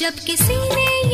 जब किसी ने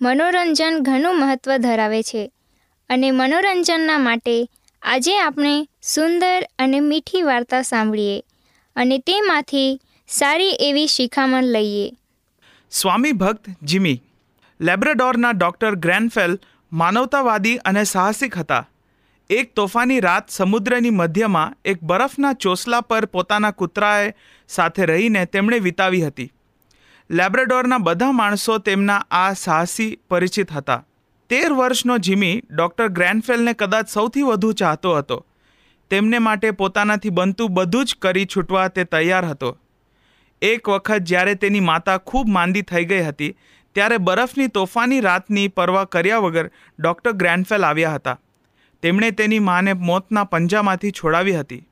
મનોરંજન ઘણું મહત્ત્વ ધરાવે છે અને મનોરંજનના માટે આજે આપણે સુંદર અને મીઠી વાર્તા સાંભળીએ અને તેમાંથી સારી એવી શિખામણ લઈએ. સ્વામી ભક્ત જીમી, લેબ્રેડોરના ડૉક્ટર ગ્રેનફેલ માનવતાવાદી અને સાહસિક હતા. એક તોફાની રાત સમુદ્રની મધ્યમાં એક બરફના ચોસલા પર પોતાના કૂતરાએ સાથે રહીને તેમણે વિતાવી હતી. લેબ્રાડોરના બધા માણસો તેમના આ સાહસી પરિચિત હતા. તેર વર્ષનો જીમી ડૉક્ટર ગ્રેનફેલને કદાચ સૌથી વધુ ચાહતો હતો. તેમને માટે પોતાનાથી બનતું બધું જ કરી છૂટવા તે તૈયાર હતો. એક વખત જ્યારે તેની માતા ખૂબ માંદી થઈ ગઈ હતી, ત્યારે બરફની તોફાની રાતની પરવા કર્યા વગર ડૉક્ટર ગ્રેનફેલ આવ્યા હતા. તેમણે તેની માને મોતના પંજામાંથી છોડાવી હતી.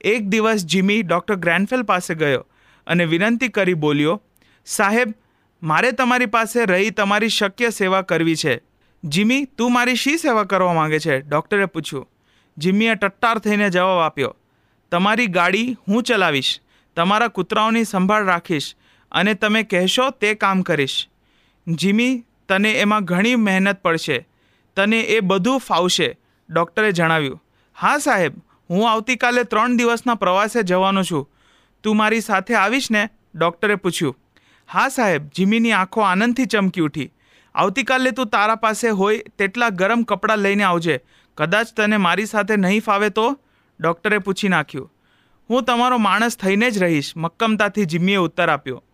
એક દિવસ જીમી ડૉક્ટર ગ્રેનફેલ પાસે ગયો અને વિનંતી કરી બોલ્યો સાહેબ, મારે તમારી પાસે રહી તમારી શક્ય સેવા કરવી છે. જીમી, તું મારી શી સેવા કરવા માંગે છે? ડૉક્ટરે પૂછ્યું. જીમીએ ટટ્ટાર થઈને જવાબ આપ્યો. તમારી ગાડી હું ચલાવીશ. તમારા કૂતરાઓની સંભાળ રાખીશ અને તમે કહેશો તે કામ કરીશ. જીમી, તને એમાં ઘણી મહેનત પડશે. તને એ બધું ફાવશે, ડૉક્ટરે જણાવ્યું. હા સાહેબ, હું આવતીકાલે ત્રણ દિવસના પ્રવાસે જવાનો છું. તું મારી સાથે આવીશ ને? ડૉક્ટરે પૂછ્યું. હા સાહેબ, જીમીની આંખો આનંદથી ચમકી ઉઠી. આવતીકાલે તું તારા પાસે હોય તેટલા ગરમ કપડાં લઈને આવજે. કદાચ તને મારી સાથે નહીં ફાવે તો? ડૉક્ટરે પૂછી નાખ્યું. હું તમારો માણસ થઈને જ રહીશ, મક્કમતાથી જીમીએ ઉત્તર આપ્યો.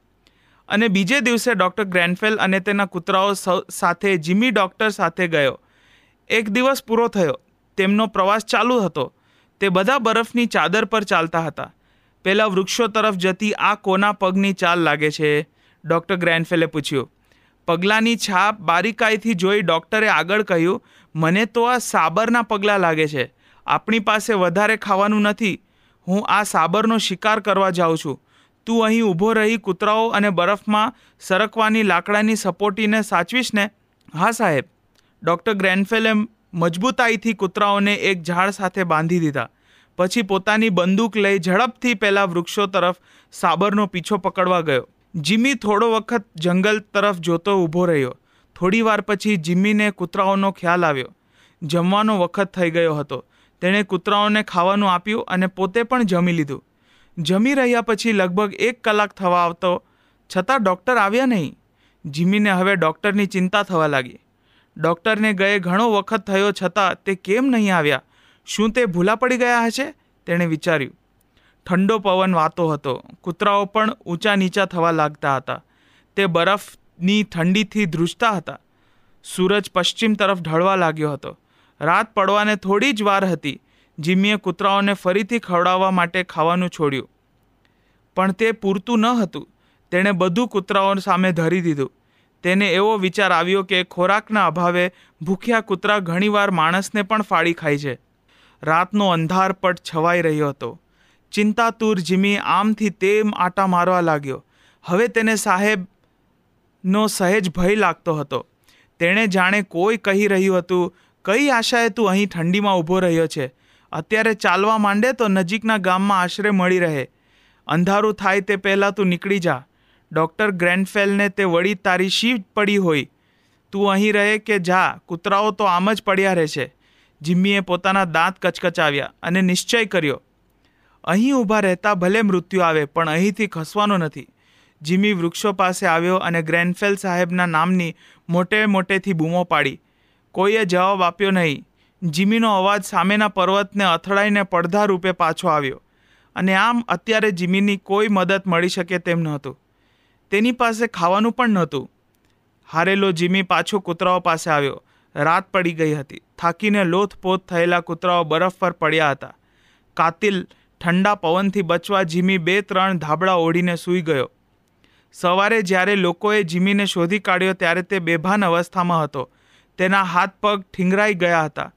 અને બીજે દિવસે ડૉક્ટર ગ્રેનફેલ અને તેના કૂતરાઓ સાથે જીમી ડૉક્ટર સાથે ગયો. એક દિવસ પૂરો થયો. તેમનો પ્રવાસ ચાલુ હતો. તે બધા બરફની ચાદર પર ચાલતા હતા. પહેલાં વૃક્ષો તરફ જતી આ કોના પગની ચાલ લાગે છે? ડૉક્ટર ગ્રેનફેલે પૂછ્યું, પગલાંની છાપ બારીકાઈથી જોઈ ડૉક્ટરે આગળ કહ્યું, મને તો આ સાબરના પગલાં લાગે છે. આપણી પાસે વધારે ખાવાનું નથી. હું આ સાબરનો શિકાર કરવા જાઉં છું. તું અહીં ઊભો રહી કૂતરાઓ અને બરફમાં સરકવાની લાકડાની સપોટીને સાચવીશ ને? હા, સાહેબ. ડૉક્ટર ગ્રેનફેલે મજબૂતાઈથી કૂતરાઓને એક ઝાડ સાથે બાંધી દીધા. પછી પોતાની બંદૂક લઈ ઝડપથી પહેલાં વૃક્ષો તરફ સાબરનો પીછો પકડવા ગયો. જીમી થોડો વખત જંગલ તરફ જોતો ઊભો રહ્યો. થોડી વાર પછી જીમીને કૂતરાઓનો ખ્યાલ આવ્યો. જમવાનો વખત થઈ ગયો હતો. તેણે કૂતરાઓને ખાવાનું આપ્યું અને પોતે પણ જમી લીધું. જમી રહ્યા પછી લગભગ એક કલાક થવા આવતો, છતાં ડૉક્ટર આવ્યા નહીં. જીમીને હવે ડૉક્ટરની ચિંતા થવા લાગી. ડૉક્ટરને ગયે ઘણો વખત થયો છતાં તે કેમ નહીં આવ્યા? શું તે ભૂલા પડી ગયા હશે? તેણે વિચાર્યું. ઠંડો પવન વાતો હતો. કૂતરાઓ પણ ઊંચા નીચા થવા લાગતા હતા. તે બરફની ઠંડીથી ધ્રુજતા હતા. સૂરજ પશ્ચિમ તરફ ઢળવા લાગ્યો હતો. રાત પડવાને થોડી જ વાર હતી. જીમીએ કૂતરાઓને ફરીથી ખવડાવવા માટે ખાવાનું છોડ્યું. પણ તે પૂરતું ન હતું. તેણે બધું કૂતરાઓ સામે ધરી દીધું. તેને એવો વિચાર આવ્યો કે ખોરાકના અભાવે ભૂખ્યા કૂતરા ઘણીવાર માણસને પણ ફાડી ખાય છે. રાતનો અંધારપટ છવાઈ રહ્યો હતો. ચિંતાતુર જીમી આમથી તેમ આટા મારવા લાગ્યો. હવે તેને સાહેબનો સહેજ ભય લાગતો હતો. તેણે જાણે કોઈ કહી રહ્યું હતું, કઈ આશાએ તું અહીં ઠંડીમાં ઊભો રહ્યો છે? અત્યારે ચાલવા માંડે તો નજીકના ગામમાં આશરે મળી રહે. અંધારું થાય તે પહેલાં તું નીકળી જા. ડૉક્ટર ગ્રેન્ડફેલને તે વળી તારી શી પડી હોય. તું અહીં રહે કે જા? કૂતરાઓ તો આમ જ પડ્યા રહેશે. જિમ્મીએ પોતાના દાંત કચકચાવ્યા અને નિશ્ચય કર્યો અહીં ઊભા રહેતા ભલે મૃત્યુ આવે, પણ અહીંથી ખસવાનો નથી. જીમી વૃક્ષો પાસે આવ્યો અને ગ્રેનફેલ સાહેબના નામની મોટે મોટેથી બૂમો પાડી. કોઈએ જવાબ આપ્યો નહીં. જીમીનો અવાજ સામેના પર્વતને અથડાઈને પડધા રૂપે પાછો આવ્યો. અને આમ અત્યારે જીમીની કોઈ મદદ મળી શકે તેમ નહોતું. તેની પાસે ખાવાનું પણ નહોતું. હારેલો જીમી પાછો કૂતરાઓ પાસે આવ્યો. રાત પડી ગઈ હતી. થાકીને લોથપોથ થયેલા કૂતરાઓ બરફ પર પડ્યા હતા. કાતિલ ઠંડા પવનથી બચવા જીમી બે ત્રણ ધાબળા ઓઢીને સૂઈ ગયો. સવારે જ્યારે લોકોએ જીમીને શોધી કાઢ્યો ત્યારે તે બેભાન અવસ્થામાં હતો. તેના હાથ પગ ઠીંગરાઈ ગયા હતા.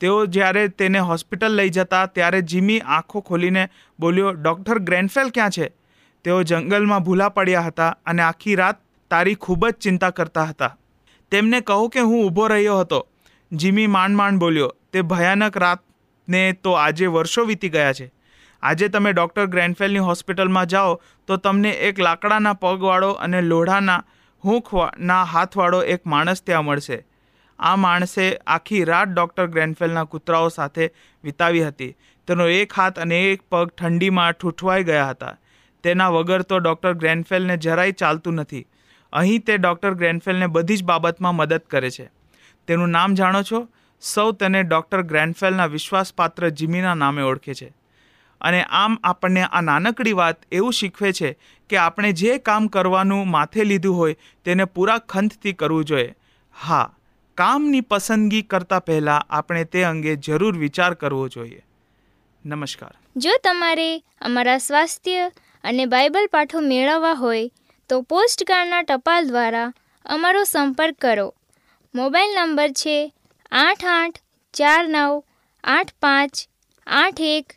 તેઓ જ્યારે તેને હોસ્પિટલ લઈ જતા ત્યારે જીમી આંખો ખોલીને બોલ્યો, ડૉક્ટર ગ્રેનફેલ ક્યાં છે? તેઓ જંગલમાં ભૂલા પડ્યા હતા અને આખી રાત તારી ખૂબ જ ચિંતા કરતા હતા. તેમને કહો કે હું ઊભો રહ્યો હતો. જીમી માંડ માંડ બોલ્યો, તે ભયાનક રાતને તો આજે વર્ષો વીતી ગયા છે. આજે તમે ડૉક્ટર ગ્રેન્ડફેલની હોસ્પિટલમાં જાઓ તો તમને એક લાકડાના પગવાળો અને લોઢાના હૂંખના હાથવાળો એક માણસ ત્યાં મળશે. આ માણસે આખી રાત ડૉક્ટર ગ્રેન્ડફેલના કૂતરાઓ સાથે વિતાવી હતી. તેનો એક હાથ અને એક પગ ઠંડીમાં ઠૂઠવાઈ ગયા હતા. તેના વગર તો ડૉક્ટર ગ્રેન્ડફેલને જરાય ચાલતું નથી. અહીં તે ડૉક્ટર ગ્રેન્ડફેલને બધી જ બાબતમાં મદદ કરે છે. તેનું નામ જાણો છો? સૌ તેને ડૉક્ટર ગ્રેન્ડફેલના વિશ્વાસપાત્ર જીમીના નામે ઓળખે છે. અને આમ આપણને આ નાનકડી વાત એવું શીખવે છે કે આપણે જે કામ કરવાનું માથે લીધું હોય તેને પૂરા ખંતથી કરવું જોઈએ. હા, કામની પસંદગી કરતાં પહેલાં આપણે તે અંગે જરૂર વિચાર કરવો જોઈએ. નમસ્કાર. જો તમારે અમારા સ્વાસ્થ્ય અને બાઇબલ પાઠો મેળવવા હોય તો પોસ્ટકાર્ડના ટપાલ દ્વારા અમારો સંપર્ક કરો. મોબાઈલ નંબર છે આઠ આઠ ચાર નવ આઠ પાંચ આઠ એક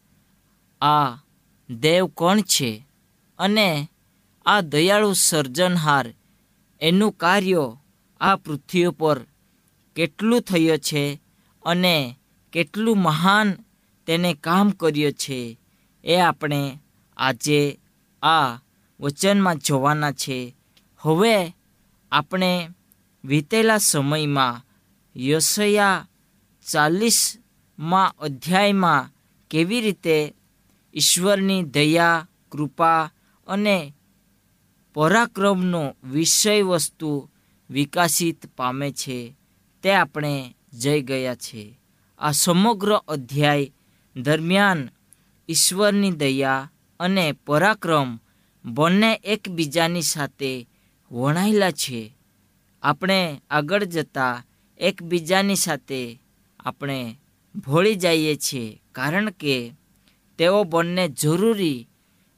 આ દેવ કોણ છે? અને આ દયાળુ સર્જનહાર, એનું કાર્ય આ પૃથ્વી પર કેટલું થયું છે અને કેટલું મહાન તેને કામ કર્યું છે એ આપણે આજે આ વચનમાં જોવાના છે. હવે આપણે વીતેલા સમયમાં યશયા ચાલીસમાં અધ્યાયમાં કેવી રીતે ઈશ્વરની દયા, કૃપા અને પરાક્રમનો વિષય વસ્તુ વિકાસિત પામે છે, તે આપણે જઈ ગયા છે. આ સમગ્ર અધ્યાય દરમિયાન ઈશ્વરની દયા અને પરાક્રમ બંને એકબીજાની સાથે વણાયેલા છે. આપણે આગળ જતાં એકબીજાની સાથે આપણે ભોળી જઈએ છીએ, કારણ કે તેઓ બંને જરૂરી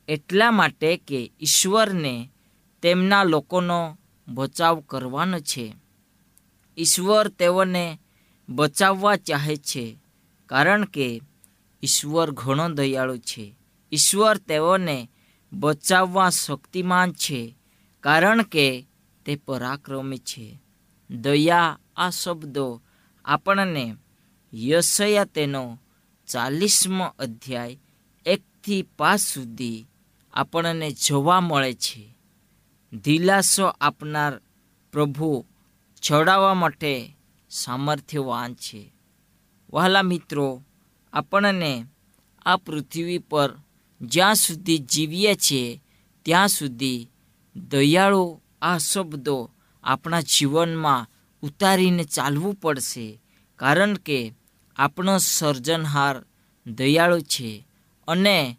એટલા માટે કે ઈશ્વરને તેમના લોકોનો બચાવ કરવાનો છે. ઈશ્વર તેઓને બચાવવા ચાહે છે કારણ કે ઈશ્વર ઘણો દયાળુ છે. ઈશ્વર તેઓને બચાવવા શક્તિમાન છે કારણ કે તે પરાક્રમી છે. દયા આ શબ્દો આપણને યશયા તેનો ચાલીસમો અધ્યાય એકથી પાસ સુધી આપણને જોવા મળે છે. દિલાસો આપનાર પ્રભુ છોડાવવા માટે સામર્થ્યવાન છે. વહાલા મિત્રો, આપણને આ પૃથ્વી પર જ્યાં સુધી જીવીએ છીએ, ત્યાં સુધી દયાળુ આ શબ્દો આપણા જીવનમાં ઉતારીને ચાલવું પડશે, કારણ કે આપણો સર્જનહાર દયાળુ છે. અને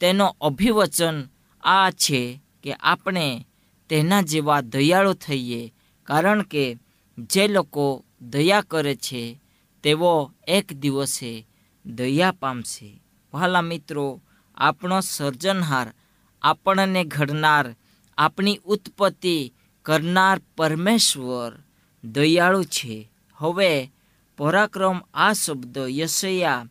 તેનો અભિવચન આ છે કે આપણે તેના જેવા દયાળુ થઈએ. કારણ કે જે લોકો દયા કરે છે, તેઓ એક દિવસે દયા પામશે. વહાલા મિત્રો, આપણો સર્જનહાર આપણને ઘડનાર, આપણી ઉત્પત્તિ કરનાર પરમેશ્વર દયાળુ છે. હવે પરાક્રમ આ શબ્દ યશયા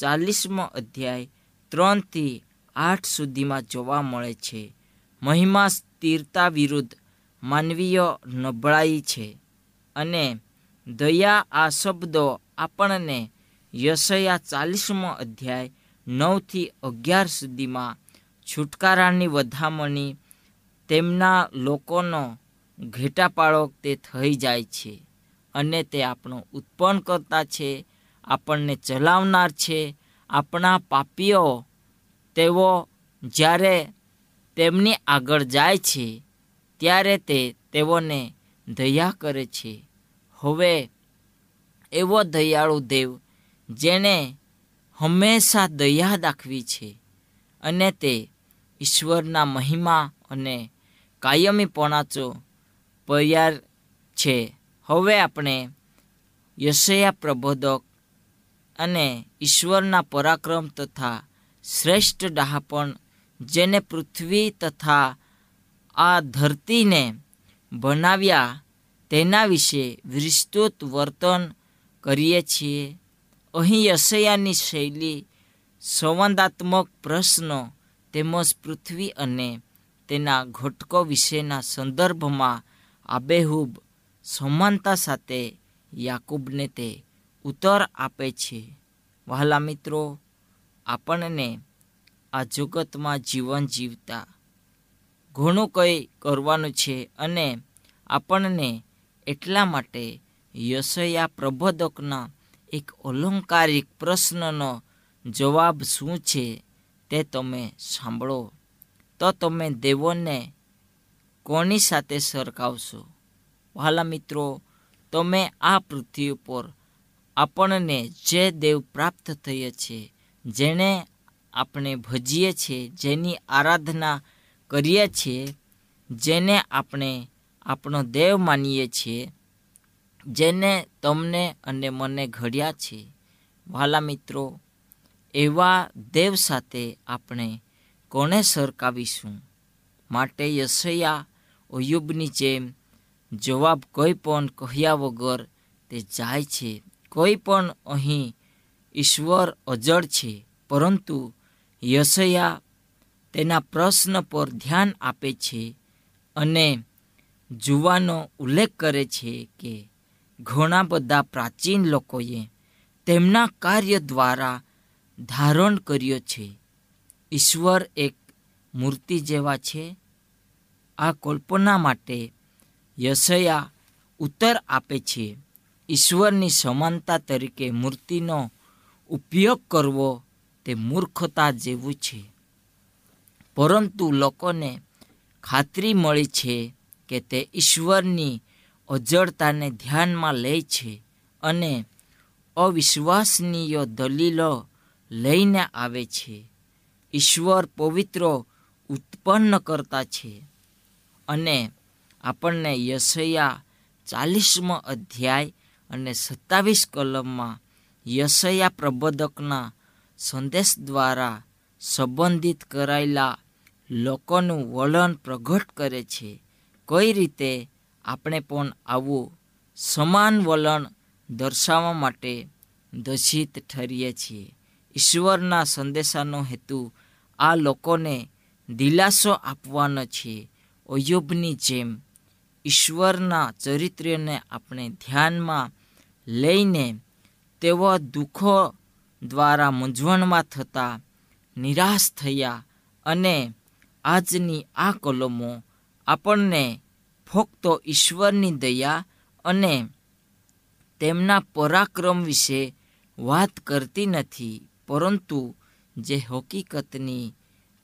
ચાલીસમો અધ્યાય ત્રણથી આઠ સુધીમાં જોવા મળે છે. મહિમા સ્થિરતા વિરુદ્ધ માનવીય નબળાઈ છે અને દયા આ શબ્દો આપણને યશયા ચાલીસમો અધ્યાય નવથી અગિયાર સુધીમાં છુટકારાની વધામણી તેમના લોકોનો ઘેટાપાળો તે થઈ જાય છે અને તે આપણો ઉત્પન્ન કરતા છે, આપણને ચલાવનાર છે આપણા પાપીઓ તેઓ જ્યારે તેમની આગળ જાય છે, ત્યારે તે તેઓને દયા કરે છે. હવે એવો દયાળુ દેવ જેણે હંમેશા દયા દાખવી છે અને તે ઈશ્વરના મહિમા અને કાયમી પોણાચો પર્યાર છે. હવે આપણે યશયા પ્રબોધક અને ઈશ્વરના પરાક્રમ તથા શ્રેષ્ઠ ડહાપણ જેને પૃથ્વી તથા આ ધરતીને બનાવ્યા તેના વિશે વિસ્તૃત વર્તન કરીએ છીએ. અહીં યશયાની શૈલી સંવાદાત્મક પ્રશ્નો તેમજ પૃથ્વી અને તેના ઘટકો વિશેના સંદર્ભમાં આબેહૂબ સમાનતા સાથે યાકૂબને તે ઉત્તર આપે છે. વહાલા મિત્રો, આપણને આ જગતમાં જીવન જીવતા ઘણું કંઈ કરવાનું છે અને આપણને એટલા માટે યશયા પ્રબોધકના એક અલંકારિક પ્રશ્નનો જવાબ શું છે તે તમે સાંભળો. તો તમે દેવોને કોની સાથે સરખાવશો? વહાલા મિત્રો, તમે આ પૃથ્વી ઉપર આપણને જે દેવ પ્રાપ્ત થઈએ છીએ જેને આપણે ભજીએ છીએ જેની આરાધના કરીએ છીએ જેને આપણે આપણો દેવ માનીએ છીએ જેને તમને અને મને ઘડ્યા છે. વાલા મિત્રો, એવા દેવ સાથે આપણે કોને સરકાવીશું? માટે યશયા અયુબની જેમ જવાબ કોઈ પણ કહ્યા વગર તે જાય છે. કોઈ પણ અહીં ઈશ્વર અજળ છે, પરંતુ યશયા તેના પ્રશ્ન પર ધ્યાન આપે છે અને જુવાનો ઉલ્લેખ કરે છે કે ઘણા બધા પ્રાચીન લોકોએ તેમના કાર્ય દ્વારા ધારણ કર્યો છે. ઈશ્વર એક મૂર્તિ જેવા છે. આ કલ્પના માટે યશયા ઉત્તર આપે છે. ઈશ્વરની સમાનતા તરીકે મૂર્તિનો ઉપયોગ કરવો તે મૂર્ખતા જેવું છે. પરંતુ લોકોને ખાતરી મળી છે કે તે ઈશ્વરની અજળતાને ધ્યાનમાં લે છે અને અવિશ્વસનીય દલીલો લઈને આવે છે. ઈશ્વર પવિત્રો ઉત્પન્ન કરતા છે. અને આપણને યશયા ચાલીસમો અધ્યાય અને સત્તાવીસ કલમમાં યશયા પ્રબોધકના સંદેશ દ્વારા સંબંધિત કરાયેલા લોકોનું વલણ પ્રગટ કરે છે. કઈ રીતે આપણે પણ આવું સમાન વલણ દર્શાવવા માટે દર્શિત ઠરીએ છીએ? ઈશ્વરના સંદેશાનો હેતુ આ લોકોને દિલાસો આપવાનો છે. અયુબની જેમ ઈશ્વરના ચરિત્રને આપણે ધ્યાનમાં લઈને તેઓ દુઃખો દ્વારા મૂંઝવણમાં થતા, નિરાશ થયા અને આજની આ કલમો આપણને ફક્ત ઈશ્વરની દયા અને તેમના પરાક્રમ વિશે વાત કરતી નથી, પરંતુ જે હકીકતની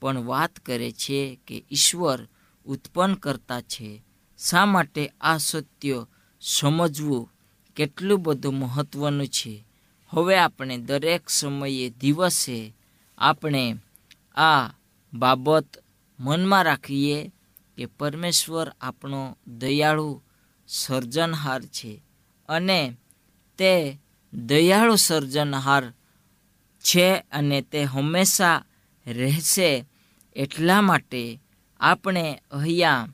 પણ વાત કરે છે કે ઈશ્વર ઉત્પન્ન કરતા છે. શા માટે આ સત્ય સમજવું કેટલું બધું મહત્ત્વનું છે. હવે આપણે દરેક સમયે દિવસે આપણે આ બાબત મનમાં રાખીએ કે પરમેશ્વર આપણો દયાળુ સર્જનહાર છે અને તે દયાળુ સર્જનહાર છે અને તે હંમેશા રહેશે એટલા માટે આપણે અહીંયા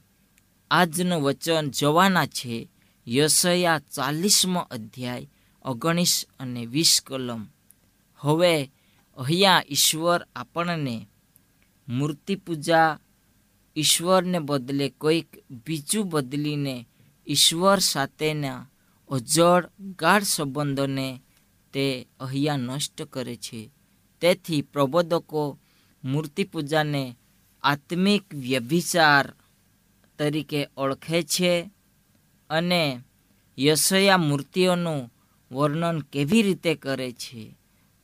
આજનું વચન જોવાના છે. યશયા ચાલીસમો અધ્યાય, ઓગણીસ અને વીસ કલમ. હવે અહીંયા ઈશ્વર આપણને મૂર્તિ પૂજા ઈશ્વરને બદલે કોઈક બીજું બદલીને ઈશ્વર સાથેના અજળ ગાઢ સંબંધોને તે અહીંયા નષ્ટ કરે છે. તેથી પ્રબોધકો મૂર્તિ પૂજાને આત્મિક વ્યભિચાર તરીકે ઓળખે છે. અને યશયા મૂર્તિઓનું વર્ણન કેવી રીતે કરે છે,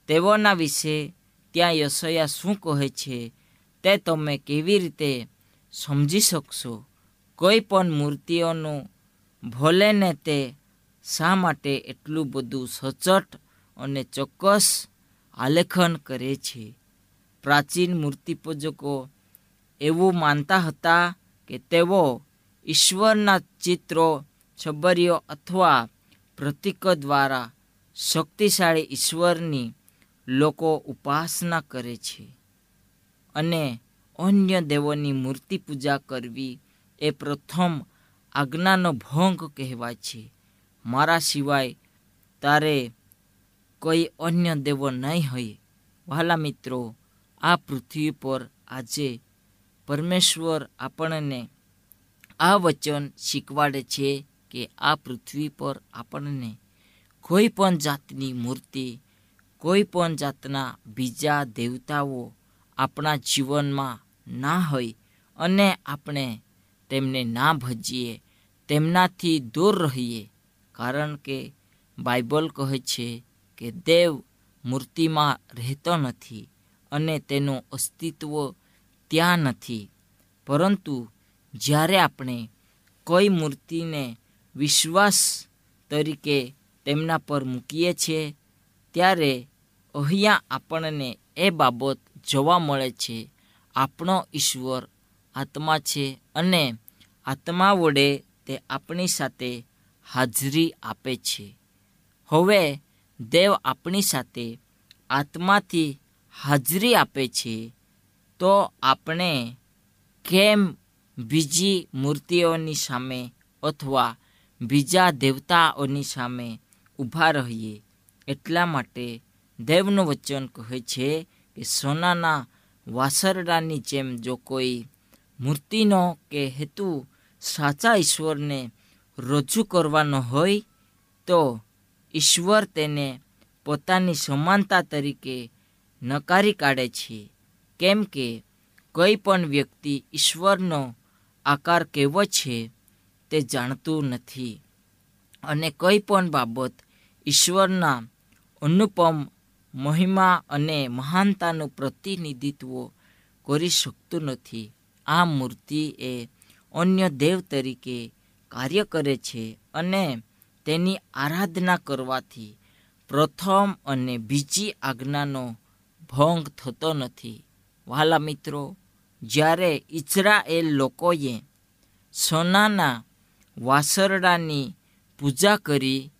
તેઓના વિશે ત્યાં યશયા શું કહે છે, તે તમે કેવી રીતે સમજી શકશો? કોઈ પણ મૂર્તિઓનું ભોલેને તે શા માટે એટલું બધું સચોટ અને ચોક્કસ આલેખન કરે છે. પ્રાચીન મૂર્તિપૂજકો એવું માનતા હતા કે તેઓ ઈશ્વરના ચિત્રો છબરીઓ અથવા પ્રતીકો દ્વારા શક્તિશાળી ઈશ્વરની લોકો ઉપાસના કરે છે અને અન્ય દેવોની મૂર્તિ પૂજા કરવી એ પ્રથમ આજ્ઞાનો ભંગ કહેવાય છે. મારા સિવાય તારે કોઈ અન્ય દેવો નહીં હોય. વહાલા મિત્રો, આ પૃથ્વી પર આજે પરમેશ્વર આપણને આ વચન શીખવાડે છે કે આ પૃથ્વી પર આપણને કોઈ પણ જાતની મૂર્તિ, કોઈ પણ જાતના બીજા દેવતાઓ આપણા જીવનમાં ના હોય અને આપણે તેમને ના ભજીએ, તેમનાથી દૂર રહીએ. કારણ કે બાઇબલ કહે છે કે દેવ મૂર્તિમાં રહેતો નથી અને તેનું અસ્તિત્વ ત્યાં નથી. પરંતુ જ્યારે આપણે કોઈ મૂર્તિને વિશ્વાસ તરીકે તેમના પર મૂકીએ છીએ, ત્યારે અહીંયા આપણને એ બાબત જોવા મળે છે, આપણો ઈશ્વર આત્મા છે અને આત્મા વડે તે આપણી સાથે હાજરી આપે છે. હવે દેવ આપણી સાથે આત્માથી હાજરી આપે છે, તો આપણે કેમ બીજી મૂર્તિઓની સામે અથવા બીજા દેવતાઓની સામે ઊભા રહીએ. એટલા માટે દેવનું વચન કહે છે કે સોનાના વાસરડાની જેમ જો કોઈ મૂર્તિનો કે હેતુ સાચા ઈશ્વરને રજૂ કરવાનો હોય, તો ઈશ્વર તેને પોતાની સમાનતા તરીકે નકારી કાઢે છે. કેમ કે કોઈ પણ વ્યક્તિ ઈશ્વરનો આકાર કેવો છે તે જાણતું નથી. અને કોઈ પણ બાબત ઈશ્વરના અનુપમ, મહિમા અને મહાનતાનું પ્રતિનિધિત્વ કરી શકતું નથી. આ મૂર્તિ એ અન્ય દેવ તરીકે કાર્ય કરે છે અને તેની આરાધના કરવાથી પ્રથમ અને બીજી આજ્ઞાનો ભંગ થતો નથી. વાલા મિત્રો, જ્યારે ઇઝરાયેલ લોકોએ સોનાના વાસરડાની પૂજા કરી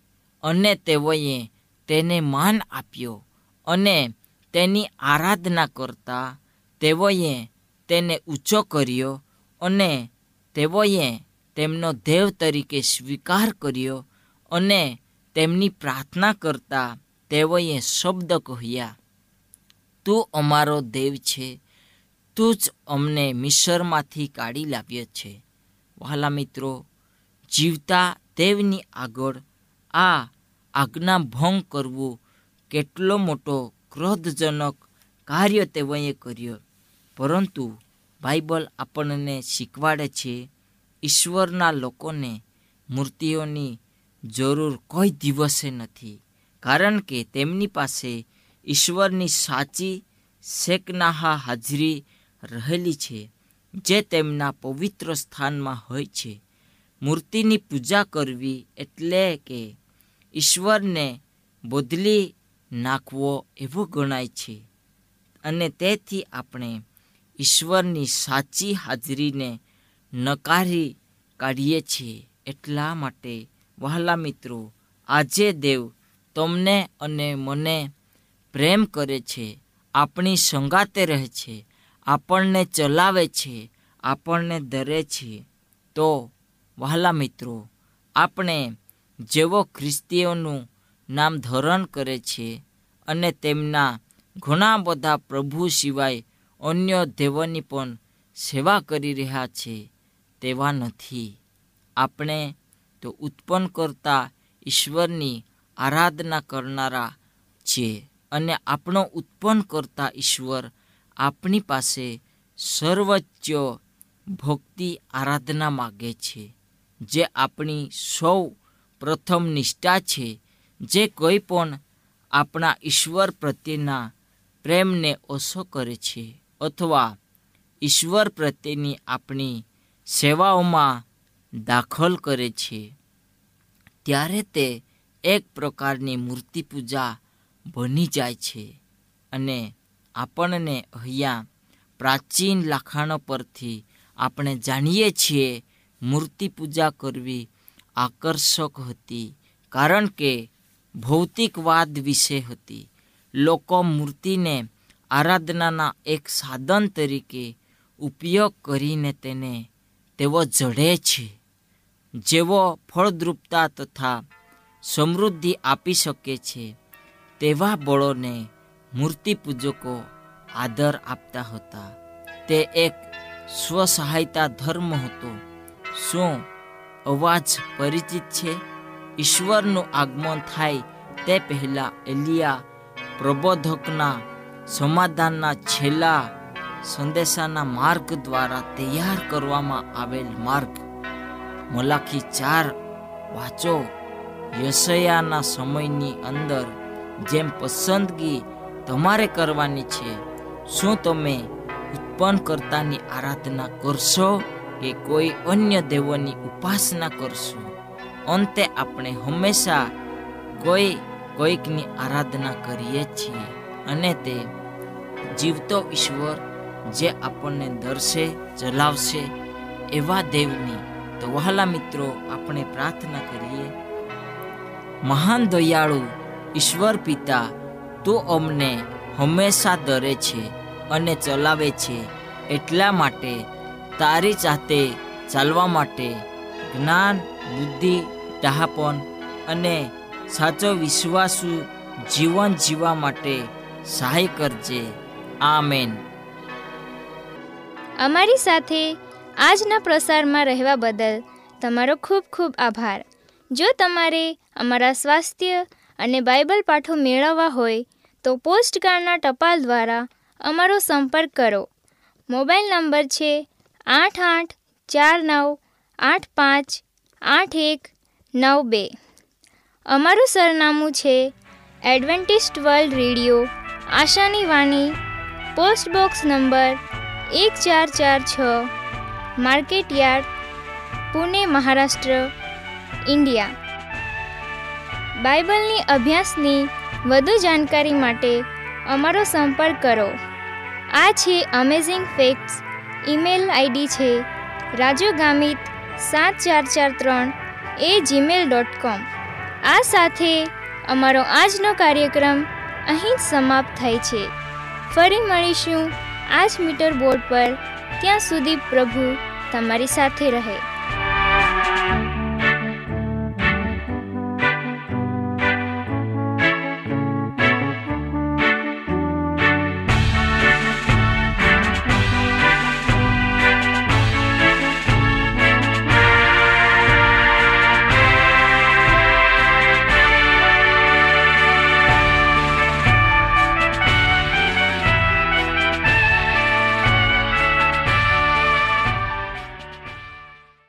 અને તેઓએ તેને માન આપ્યો અને તેની આરાધના કરતા તેઓએ તેને ઊંચો કર્યો અને તેઓએ તેમનો દેવ તરીકે સ્વીકાર કર્યો અને તેમની પ્રાર્થના કરતા તેઓએ શબ્દ કહ્યા, તું અમારો દેવ છે. તું જ અમને મિસરમાંથી કાઢી લાવ્યો છે. વહાલા મિત્રો જીવતા દેવની આગળ આ આજ્ઞા ભંગ કરવું કેટલો મોટો ક્રોધજનક કાર્ય તેઓએ કર્યો. પરંતુ બાઇબલ આપણને શીખવાડે છે, ઈશ્વરના લોકોને મૂર્તિઓની જરૂર કોઈ દિવસે નથી. કારણ કે તેમની પાસે ઈશ્વરની સાચી શેકનાહા હાજરી રહેલી છે, જે તેમના પવિત્ર સ્થાનમાં હોય છે. મૂર્તિની પૂજા કરવી એટલે કે ઈશ્વરને બદલી નાખવો એવો ગણાય છે. અને તેથી આપણે ઈશ્વરની સાચી હાજરીને નકારી કાઢીએ છીએ. એટલા માટે વહાલા મિત્રો, આજે દેવ તમને અને મને પ્રેમ કરે છે, આપણી સંગાતે રહે છે, આપણને ચલાવે છે, આપણને ધરે છે. તો વહાલા મિત્રો, આપણે જેવો ખ્રિસ્તીઓનું નામ ધરણ કરે છે અને તેમના ઘણા બધા પ્રભુ સિવાય અન્ય દેવોની પણ સેવા કરી રહ્યા છે, તેવા નથી. આપણે તો ઉત્પન્ન કરતા ઈશ્વરની આરાધના કરનારા છીએ અને આપણો ઉત્પન્ન કરતા ઈશ્વર આપણી પાસે સર્વોચ્ચ ભક્તિ આરાધના માગે છે. જે આપણી સૌ પ્રથમ નિષ્ઠા છે, જે કોઈ પણ આપણા ઈશ્વર પ્રત્યેના પ્રેમને ઓછો કરે છે અથવા ઈશ્વર પ્રત્યેની આપણી સેવાઓમાં દાખલ કરે છે. ત્યારે તે એક પ્રકારની મૂર્તિ પૂજા બની જાય છે અને આપણને અહીંયા પ્રાચીન લખાણો પરથી આપણે જાણીએ છીએ મૂર્તિ પૂજા કરવી આકર્ષક હતી. કારણ કે ભૌતિકવાદ વિશે હતી. લોકો મૂર્તિને આરાધનાના એક સાધન તરીકે ઉપયોગ કરીને તેને, તેઓ જડે છે. જેવો ફળદ્રુપતા તથા સમૃદ્ધિ આપી શકે છે, તેવા બળોને મૂર્તિ પૂજકો આદર આપતા હતા. તે એક સ્વસહાયતા ધર્મ હતો. શું અવાજ પરિચિત છે? ઈશ્વરનું આગમન થાય તે પહેલાં એલિયા પ્રબોધકના સમાધાનના છેલ્લા સંદેશાના માર્ગ દ્વારા તૈયાર કરવામાં આવેલ માર્ગ. મલાખી ચાર વાંચો. યશયાના સમયની અંદર જેમ પસંદગી તમારે કરવાની છે, શું તમે ઉત્પન્ન કરતાની આરાધના કરશો? કે કોઈ અન્ય દેવોની ઉપાસના કરશું. અંતે આપણે હંમેશા કોઈ કોઈકની આરાધના કરીએ છીએ અને તે જીવતો ઈશ્વર જે આપણને દર્શે, ચલાવશે એવા દેવની તો વહાલા મિત્રો આપણે પ્રાર્થના કરીએ. મહાન દયાળુ ઈશ્વર પિતા, તો અમને હંમેશા દરે છે અને ચલાવે છે એટલા માટે તારી જાતે ચાલવા માટે જ્ઞાન, બુદ્ધિ, ડહાપણ અને સાચો વિશ્વાસુ જીવન જીવવા માટે સહાય કરજે. આમેન. અમારી સાથે આજના પ્રસારમાં રહેવા બદલ તમારો ખૂબ ખૂબ આભાર. જો તમારે અમારા સ્વાસ્થ્ય અને બાઇબલ પાઠો મેળવવા હોય તો પોસ્ટકાર્ડના ટપાલ દ્વારા અમારો સંપર્ક કરો. મોબાઈલ નંબર છે આઠ આઠ ચાર નવ આઠ પાંચ આઠ એક નવ બે. અમારું સરનામું છે એડવેન્ટિસ્ટ વર્લ્ડ રેડિયો, આશાની વાણી, પોસ્ટ બોક્સ નંબર એક ચાર ચાર છ market yard Pune, Maharashtra, India. બાઇબલની અભ્યાસની વધુ જાણકારી માટે અમારો સંપર્ક કરો. આ છે અમેઝિંગ ફેક્ટ્સ ઈમેલ આઈડી છે રાજુ ગામિત સાત ચાર ચાર ત્રણ એ જીમેલ ડોટ કોમ. આ સાથે અમારો આજનો કાર્યક્રમ અહીં જ સમાપ્ત થાય છે. ફરી મળીશું આ જ મીટર બોર્ડ પર. ત્યાં સુધી પ્રભુ તમારી સાથે રહે.